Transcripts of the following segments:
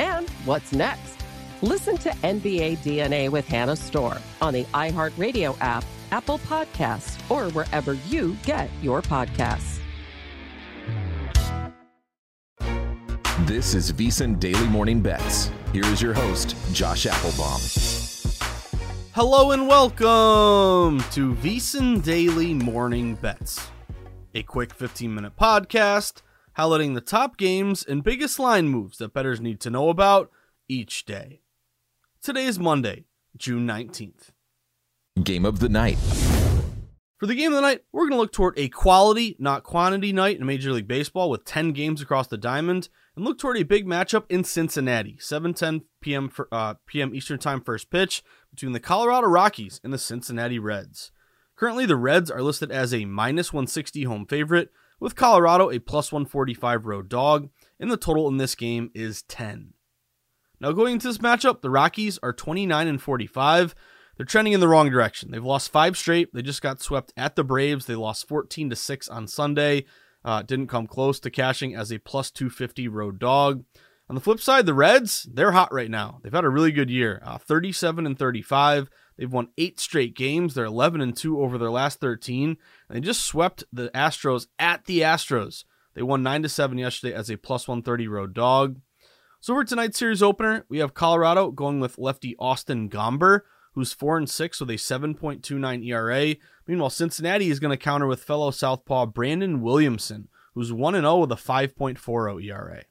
And what's next? Listen to NBA DNA with Hannah Storm on the iHeartRadio app, Apple Podcasts, or wherever you get your podcasts. This is VSiN Daily Morning Bets. Here is your host, Josh Appelbaum. Hello and welcome to VSiN Daily Morning Bets a quick 15 minute podcast highlighting the top games and biggest line moves that bettors need to know about each day. Today is Monday, June 19th. Game of the night. For the game of the night, we're going to look toward a quality, not quantity night in Major League Baseball with 10 games across the diamond and look toward a big matchup in Cincinnati, 7:10 p.m. For, uh, p.m. Eastern Time first pitch between the Colorado Rockies and the Cincinnati Reds. Currently, the Reds are listed as a minus 160 home favorite, with Colorado a plus 145 road dog, and the total in this game is 10. Now, going into this matchup, the Rockies are 29 and 45. They're trending in the wrong direction. They've lost five straight. They just got swept at the Braves. They lost 14 to 6 on Sunday. Uh, didn't come close to cashing as a plus 250 road dog. On the flip side, the Reds, they're hot right now. They've had a really good year uh, 37 and 35. They've won eight straight games. They're 11 and 2 over their last 13. And they just swept the Astros at the Astros. They won 9 to 7 yesterday as a plus 130 road dog. So for tonight's series opener, we have Colorado going with lefty Austin Gomber, who's 4 and 6 with a 7.29 ERA. Meanwhile, Cincinnati is going to counter with fellow southpaw Brandon Williamson, who's 1 and 0 with a 5.40 ERA.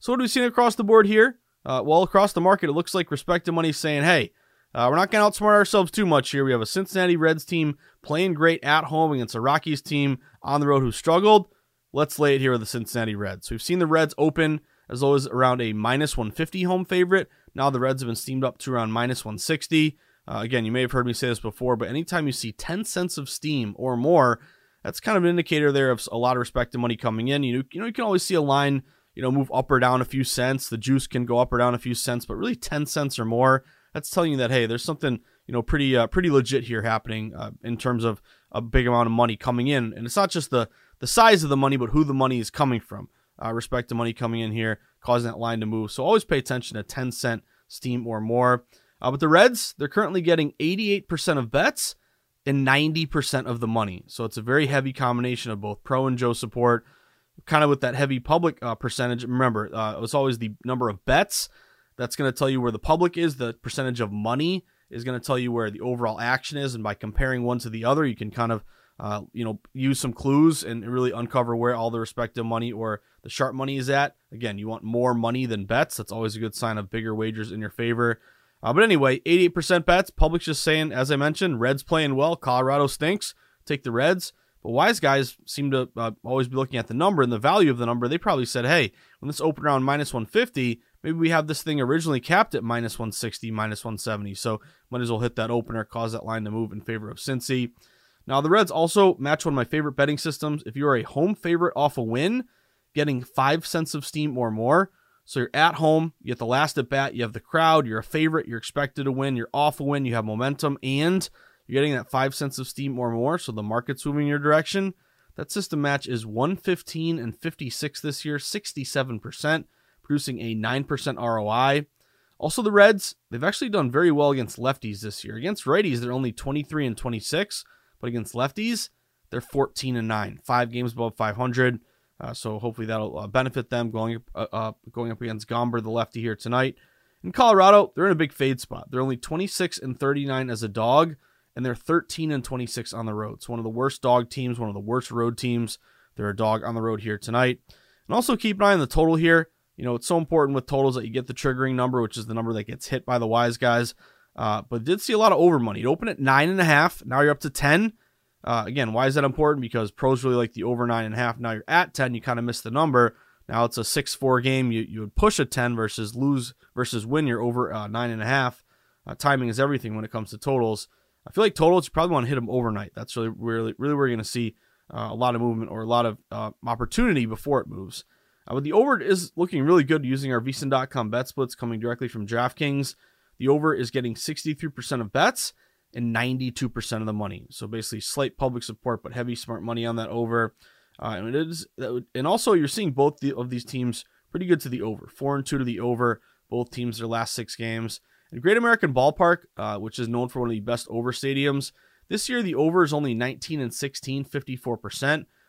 So what have we seen across the board here? Uh, well, across the market, it looks like Respected Money saying, hey, uh, we're not going to outsmart ourselves too much here. We have a Cincinnati Reds team playing great at home against a Rockies team on the road who struggled. Let's lay it here with the Cincinnati Reds. We've seen the Reds open as low as around a minus 150 home favorite. Now the Reds have been steamed up to around minus 160. Uh, again, you may have heard me say this before, but anytime you see 10 cents of steam or more, that's kind of an indicator there of a lot of respect and money coming in. You know, you know, you can always see a line, you know, move up or down a few cents. The juice can go up or down a few cents, but really 10 cents or more that's telling you that hey, there's something you know pretty uh, pretty legit here happening uh, in terms of a big amount of money coming in, and it's not just the the size of the money, but who the money is coming from. Uh, respect to money coming in here, causing that line to move. So always pay attention to 10 cent steam or more. Uh, but the Reds, they're currently getting 88% of bets and 90% of the money. So it's a very heavy combination of both pro and Joe support, kind of with that heavy public uh, percentage. Remember, uh, it was always the number of bets that's going to tell you where the public is. The percentage of money is going to tell you where the overall action is. And by comparing one to the other, you can kind of, uh, you know, use some clues and really uncover where all the respective money or the sharp money is at. Again, you want more money than bets. That's always a good sign of bigger wagers in your favor. Uh, but anyway, 88% bets. Public's just saying, as I mentioned, Reds playing well. Colorado stinks. Take the Reds. But wise guys seem to uh, always be looking at the number and the value of the number. They probably said, hey, when this opened around minus 150, maybe we have this thing originally capped at minus 160, minus 170. So might as well hit that opener, cause that line to move in favor of Cincy. Now, the Reds also match one of my favorite betting systems. If you are a home favorite off a win, getting five cents of steam or more. So you're at home, you get the last at bat, you have the crowd, you're a favorite, you're expected to win, you're off a win, you have momentum, and you're getting that five cents of steam or more, so the market's moving your direction. That system match is 115 and 56 this year, 67%, producing a 9% ROI. Also, the Reds, they've actually done very well against lefties this year. Against righties, they're only 23 and 26, but against lefties, they're 14 and 9, five games above 500. Uh, so hopefully that'll uh, benefit them going uh, uh, going up against Gomber, the lefty here tonight. In Colorado, they're in a big fade spot. They're only 26 and 39 as a dog, and they're 13 and 26 on the road. It's one of the worst dog teams, one of the worst road teams. They're a dog on the road here tonight. And also keep an eye on the total here. You know, it's so important with totals that you get the triggering number, which is the number that gets hit by the wise guys. Uh, but did see a lot of over money. It opened at nine and a half. Now you're up to 10. Uh, again, why is that important? Because pros really like the over nine and a half. Now you're at 10. You kind of miss the number. Now it's a 6 4 game. You, you would push a 10 versus lose versus win. You're over uh, nine and a half. Uh, timing is everything when it comes to totals. I feel like totals, you probably want to hit them overnight. That's really, really, really where you're going to see uh, a lot of movement or a lot of uh, opportunity before it moves. Uh, but the over is looking really good using our VSiN.com bet splits coming directly from DraftKings. The over is getting 63% of bets and 92% of the money. So basically, slight public support, but heavy smart money on that over. Uh, and it is, and also you're seeing both the, of these teams pretty good to the over, four and two to the over. Both teams their last six games. And Great American Ballpark, uh, which is known for one of the best over stadiums, this year the over is only 19 and 16, 54%.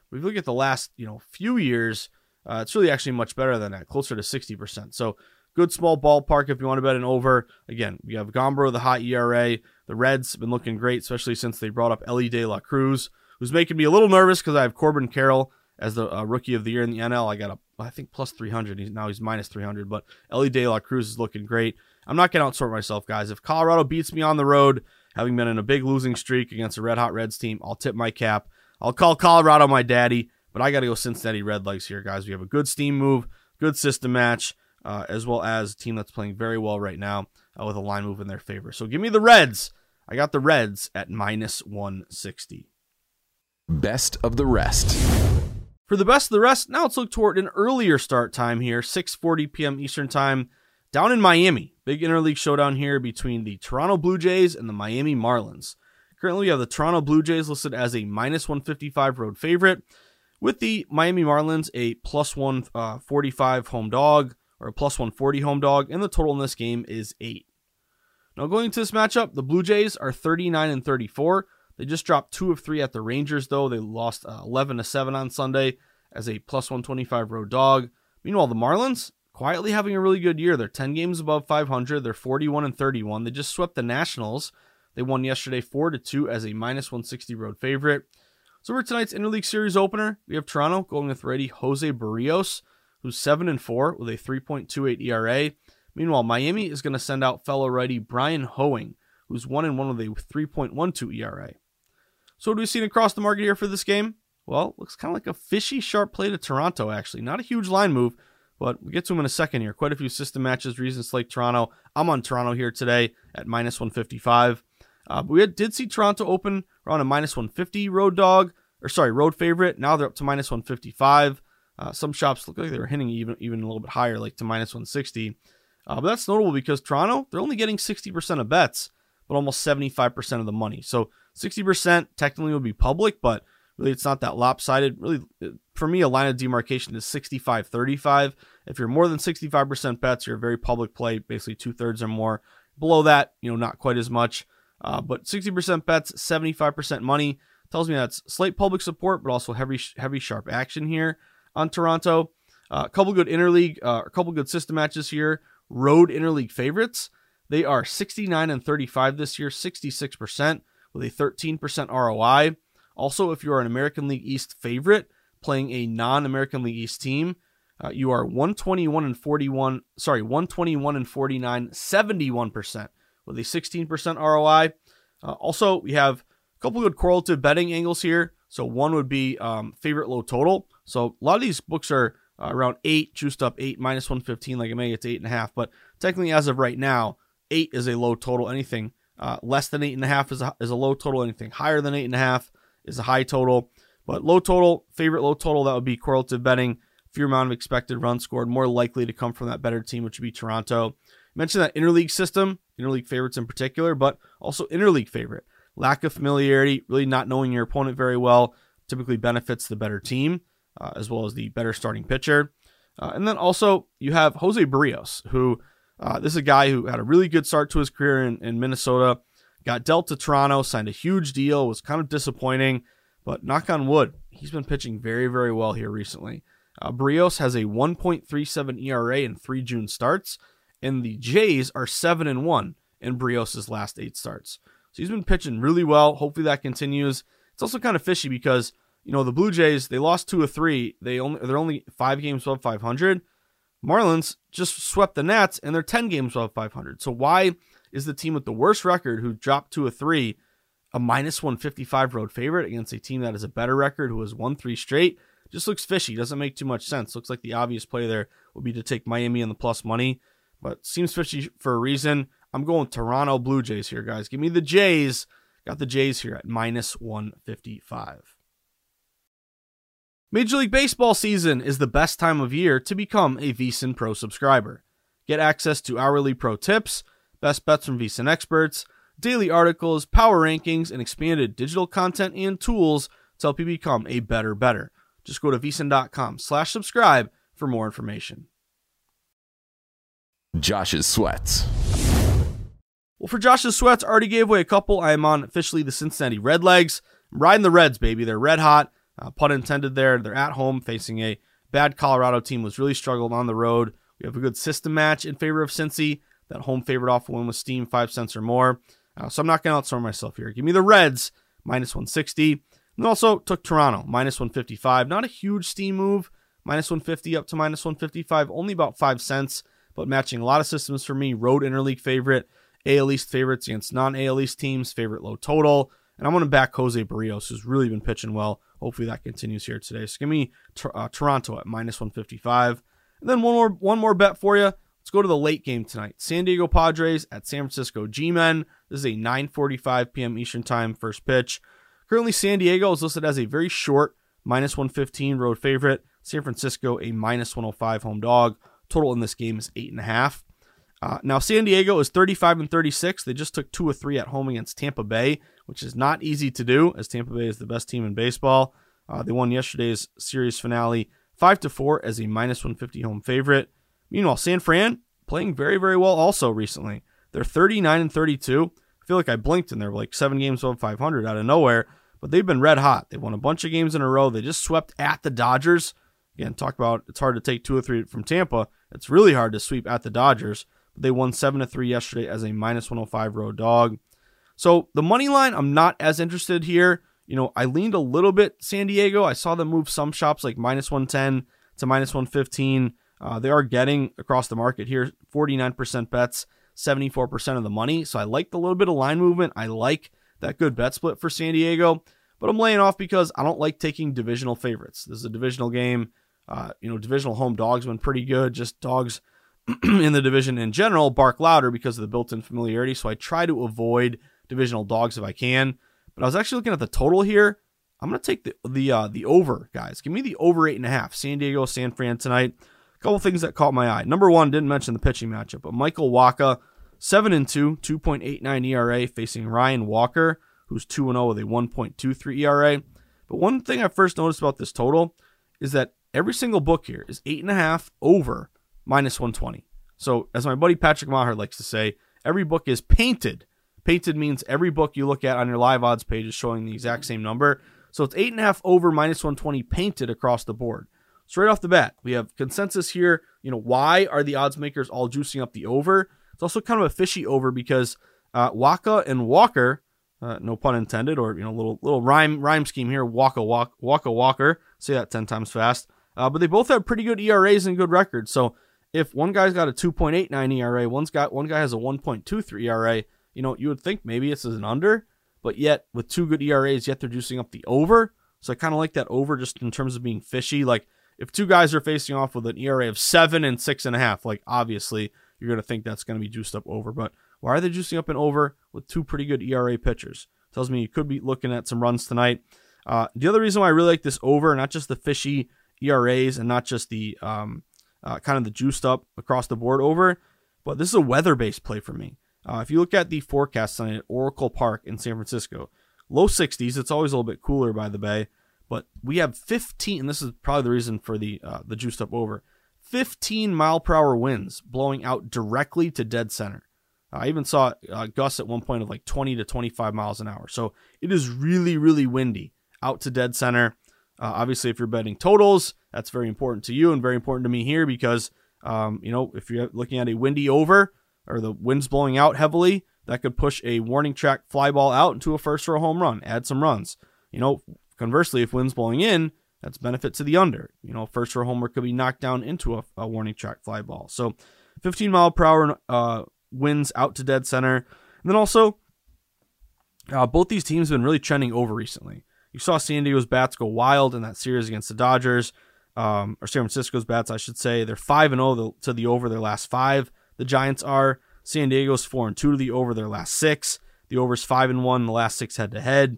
But if you look at the last you know few years, uh, it's really actually much better than that, closer to 60%. So good small ballpark if you want to bet an over. Again, we have Gomber, the hot ERA. The Reds have been looking great, especially since they brought up Elly De La Cruz, who's making me a little nervous because I have Corbin Carroll as the uh, rookie of the year in the NL. I got a, I think plus 300. He's now he's minus 300, but Elly De La Cruz is looking great. I'm not going to outsort myself, guys. If Colorado beats me on the road, having been in a big losing streak against a red hot Reds team, I'll tip my cap. I'll call Colorado my daddy, but I got to go Cincinnati Redlegs here, guys. We have a good steam move, good system match, uh, as well as a team that's playing very well right now uh, with a line move in their favor. So give me the Reds. I got the Reds at minus 160. Best of the rest. For the best of the rest, now let's look toward an earlier start time here, 6:40 p.m. Eastern Time, down in Miami. Big interleague showdown here between the Toronto Blue Jays and the Miami Marlins. Currently, we have the Toronto Blue Jays listed as a minus 155 road favorite, with the Miami Marlins a plus 145 uh, home dog or a plus 140 home dog, and the total in this game is eight. Now, going into this matchup, the Blue Jays are 39 and 34. They just dropped two of three at the Rangers, though. They lost uh, 11 to 7 on Sunday as a plus 125 road dog. Meanwhile, the Marlins quietly having a really good year. They're 10 games above 500. They're 41 and 31. They just swept the Nationals. They won yesterday 4 to 2 as a minus 160 road favorite. So for tonight's interleague series opener, we have Toronto going with righty Jose Berrios, who's 7 and 4 with a 3.28 ERA. Meanwhile, Miami is going to send out fellow righty Bryan Hoeing, who's 1 and 1 with a 3.12 ERA. So, what do we see across the market here for this game? Well, looks kind of like a fishy sharp play to Toronto, actually. Not a huge line move, but we'll get to them in a second here. Quite a few system matches, reasons like Toronto. I'm on Toronto here today at minus 155. Uh, but we did see Toronto open around a minus 150 road dog, or sorry, road favorite. Now they're up to minus 155. Uh, some shops look like they were hitting even even a little bit higher, like to minus 160. Uh, but that's notable because Toronto, they're only getting 60% of bets, but almost 75% of the money. So 60% technically would be public, but really it's not that lopsided. Really, for me, a line of demarcation is 65 35. If you're more than 65% bets, you're a very public play, basically two thirds or more. Below that, you know, not quite as much. Uh, but 60% bets, 75% money tells me that's slight public support, but also heavy, heavy sharp action here on Toronto. Uh, a couple good interleague, uh, a couple good system matches here road interleague favorites. They are 69 and 35 this year, 66% with a 13% ROI. Also, if you are an American League East favorite playing a non-American League East team, uh, you are 121 and 41, sorry, 121 and 49, 71% with a 16% ROI. Uh, also, we have a couple good correlative betting angles here. So one would be um, favorite low total. So a lot of these books are uh, around eight, juiced up eight, minus 115, like I may get to eight and a half. But technically, as of right now, eight is a low total. Anything uh, less than eight and a half is a, is a low total. Anything higher than eight and a half is a high total. But low total, favorite low total, that would be correlative betting. Fewer amount of expected runs scored, more likely to come from that better team, which would be Toronto. I mentioned that interleague system, interleague favorites in particular, but also interleague favorite. Lack of familiarity, really not knowing your opponent very well, typically benefits the better team, uh, as well as the better starting pitcher. Uh, and then also you have Jose Berrios, who uh, this is a guy who had a really good start to his career in, in Minnesota, got dealt to Toronto, signed a huge deal, was kind of disappointing, but knock on wood, he's been pitching very, very well here recently. Uh, Berrios has a 1.37 ERA in three June starts, and the Jays are seven and one in Berrios' last eight starts. So he's been pitching really well. Hopefully that continues. It's also kind of fishy because you know the Blue Jays they lost two of three. They only they're only five games above 500. Marlins just swept the Nats and they're 10 games above 500. So why is the team with the worst record who dropped two of three a minus 155 road favorite against a team that has a better record who has won three straight? Just looks fishy. Doesn't make too much sense. Looks like the obvious play there would be to take Miami in the plus money, but seems fishy for a reason. I'm going Toronto Blue Jays here, guys. Give me the Jays. Got the Jays here at minus 155. Major League Baseball season is the best time of year to become a VSiN Pro subscriber. Get access to hourly pro tips, best bets from VSiN experts, daily articles, power rankings, and expanded digital content and tools to help you become a better better. Just go to vsin.com slash subscribe for more information. Josh's sweats. Well, for Josh's sweats, I already gave away a couple. I am on officially the Cincinnati Redlegs. I'm riding the Reds, baby. They're red hot. Uh, pun intended there. They're at home facing a bad Colorado team was really struggled on the road. We have a good system match in favor of Cincy. That home favorite off win with steam, five cents or more. Uh, so I'm not going to outscore myself here. Give me the Reds, minus 160. And also took Toronto, minus 155. Not a huge steam move, minus 150 up to minus 155. Only about five cents, but matching a lot of systems for me. Road interleague favorite, AL East favorites against non AL East teams, favorite low total. And I'm going to back Jose Berrios, who's really been pitching well. Hopefully that continues here today. So give me uh, Toronto at minus 155. And then one more one more bet for you. Let's go to the late game tonight. San Diego Padres at San Francisco G-Men. This is a 9:45 p.m. Eastern Time first pitch. Currently, San Diego is listed as a very short minus 115 road favorite. San Francisco a minus 105 home dog. Total in this game is eight and a half. Uh, now San Diego is 35 and 36. They just took two or three at home against Tampa Bay, which is not easy to do, as Tampa Bay is the best team in baseball. Uh, they won yesterday's series finale five to four as a minus 150 home favorite. Meanwhile, San Fran playing very very well also recently. They're 39 and 32. I feel like I blinked and they're like seven games above 500 out of nowhere, but they've been red hot. They won a bunch of games in a row. They just swept at the Dodgers. Again, talk about it's hard to take two or three from Tampa. It's really hard to sweep at the Dodgers. But they won seven to three yesterday as a minus 105 road dog. So the money line, I'm not as interested here. You know, I leaned a little bit San Diego. I saw them move some shops like minus 110 to minus 115. Uh, they are getting across the market here 49% bets, 74% of the money. So I like the little bit of line movement. I like that good bet split for San Diego, but I'm laying off because I don't like taking divisional favorites. This is a divisional game. Uh, you know, divisional home dogs been pretty good. Just dogs in the division in general bark louder because of the built-in familiarity. So I try to avoid divisional dogs if I can. But I was actually looking at the total here. I'm gonna take the the uh, the over, guys. Give me the over eight and a half. San Diego, San Fran tonight. A couple things that caught my eye. Number one, didn't mention the pitching matchup, but Michael Wacha, seven and two, 2.89 ERA, facing Ryan Walker, who's two and zero with a 1.23 ERA. But one thing I first noticed about this total is that every single book here is eight and a half over minus 120. So, as my buddy Patrick Maher likes to say, every book is painted. Painted means every book you look at on your live odds page is showing the exact same number. So it's eight and a half over minus 120 painted across the board. So right off the bat, we have consensus here. You know, why are the odds makers all juicing up the over? It's also kind of a fishy over because uh, Wacha and Walker, uh, no pun intended, or you know, little little rhyme rhyme scheme here. Waka Waka Waka Walker. Say that ten times fast. Uh, but they both have pretty good ERAs and good records. So if one guy's got a 2.89 ERA, one's got one guy has a 1.23 ERA, you know, you would think maybe this is an under, but yet with two good ERAs, yet they're juicing up the over. So I kind of like that over just in terms of being fishy. Like if two guys are facing off with an ERA of seven and six and a half, like obviously you're to think that's to be juiced up over. But why are they juicing up an over with two pretty good ERA pitchers? Tells me you could be looking at some runs tonight. Uh, the other reason why I really like this over, not just the fishy ERAs and not just the um, uh, kind of the juiced up across the board over, but this is a weather based play for me. Uh, if you look at the forecast tonight at Oracle Park in San Francisco, low 60s. It's always a little bit cooler by the bay, but we have 15. And this is probably the reason for the uh, the juiced up over. 15 mile per hour winds blowing out directly to dead center. I even saw uh, gusts at one point of like 20 to 25 miles an hour. So it is really, really windy out to dead center. Uh, obviously, if you're betting totals, that's very important to you and very important to me here because, um, you know, if you're looking at a windy over or the wind's blowing out heavily, that could push a warning track fly ball out into a first row home run, add some runs. You know, conversely, if wind's blowing in, that's benefit to the under. You know, first row homer could be knocked down into a, a warning track fly ball. So 15 mile per hour uh, winds out to dead center. And then also, uh, both these teams have been really trending over recently. You saw San Diego's bats go wild in that series against the Dodgers, um, or San Francisco's bats, I should say. They're 5 and 0 to the over their last five. The Giants are. San Diego's 4 and 2 to the over their last six. The over's 5 and 1 in the last six head to head.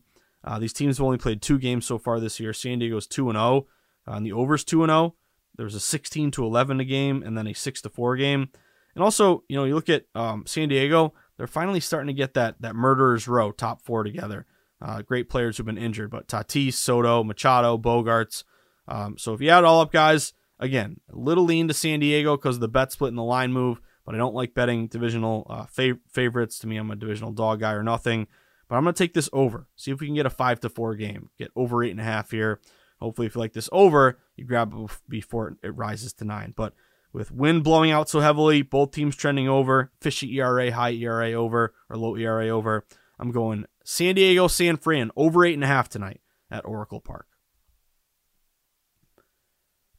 These teams have only played two games so far this year. San Diego's 2 and 0, uh, and the over's 2 and 0. There was a 16 to 11 a game, and then a 6 to 4 game. And also, you know, you look at um, San Diego; they're finally starting to get that that murderers row top four together. Uh, great players who've been injured, but Tatis, Soto, Machado, Bogaerts. Um, so if you add it all up, guys, again, a little lean to San Diego because of the bet split and the line move, but I don't like betting divisional uh, fav- favorites. To me, I'm a divisional dog guy or nothing. But I'm going to take this over. See if we can get a five to four game. Get over eight and a half here. Hopefully, if you like this over, you grab it before it rises to nine. But with wind blowing out so heavily, both teams trending over, fishy ERA, high ERA over, or low ERA over. I'm going San Diego, San Fran over eight and a half tonight at Oracle Park.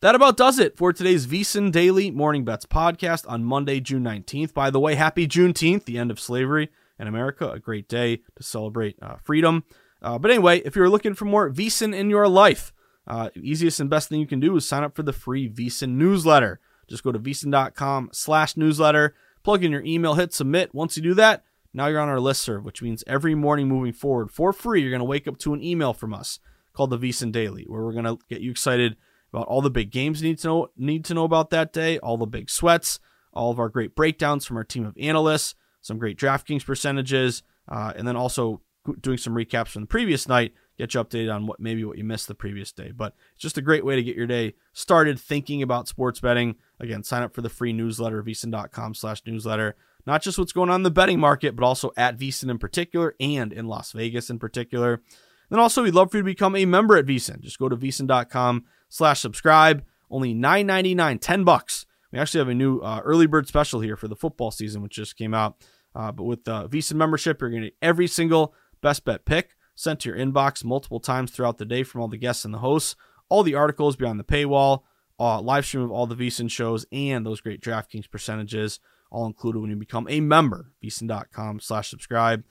That about does it for today's VSiN Daily Morning Bets podcast on Monday, June 19th. By the way, happy Juneteenth, the end of slavery in America. A great day to celebrate uh, freedom. Uh, but anyway, if you're looking for more VSiN in your life, uh, easiest and best thing you can do is sign up for the free VSiN newsletter. Just go to vsin.com slash newsletter, plug in your email, hit submit. Once you do that, now you're on our list serve, which means every morning moving forward for free, you're going to wake up to an email from us called the VSiN Daily, where we're going to get you excited about all the big games you need to know need to know about that day, all the big sweats, all of our great breakdowns from our team of analysts, some great DraftKings percentages, uh, and then also doing some recaps from the previous night, get you updated on what maybe what you missed the previous day. But it's just a great way to get your day started thinking about sports betting. Again, sign up for the free newsletter, vsin.com slash newsletter. Not just what's going on in the betting market, but also at VSiN in particular and in Las Vegas in particular. Then also, we'd love for you to become a member at VSiN. Just go to vsin.com slash subscribe. Only $9.99, 10 bucks. We actually have a new uh, early bird special here for the football season, which just came out. Uh, but with the VSiN membership, you're going to get every single best bet pick sent to your inbox multiple times throughout the day from all the guests and the hosts, all the articles beyond the paywall, uh, live stream of all the VSiN shows, and those great DraftKings percentages, all included when you become a member. VSiN.com slash subscribe.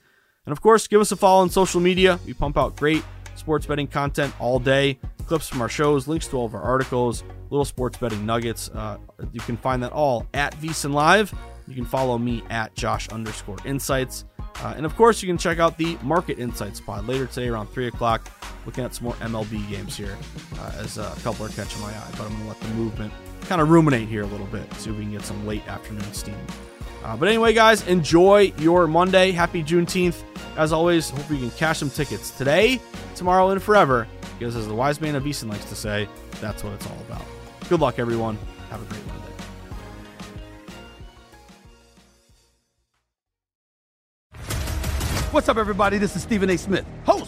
And of course, give us a follow on social media. We pump out great sports betting content all day, clips from our shows, links to all of our articles, little sports betting nuggets. Uh, you can find that all at VSiN Live. You can follow me at Josh underscore insights. Uh, and of course, you can check out the Market Insights pod later today around 3 o'clock, looking at some more MLB games here uh, as a couple are catching my eye. But I'm going to let the movement kind of ruminate here a little bit, see if we can get some late afternoon steam. Uh, but anyway, guys, enjoy your Monday. Happy Juneteenth. As always, hope you can cash some tickets today, tomorrow, and forever. Because as the wise man of VSiN likes to say, that's what it's all about. Good luck, everyone. Have a great Monday. What's up, everybody? This is Stephen A. Smith, host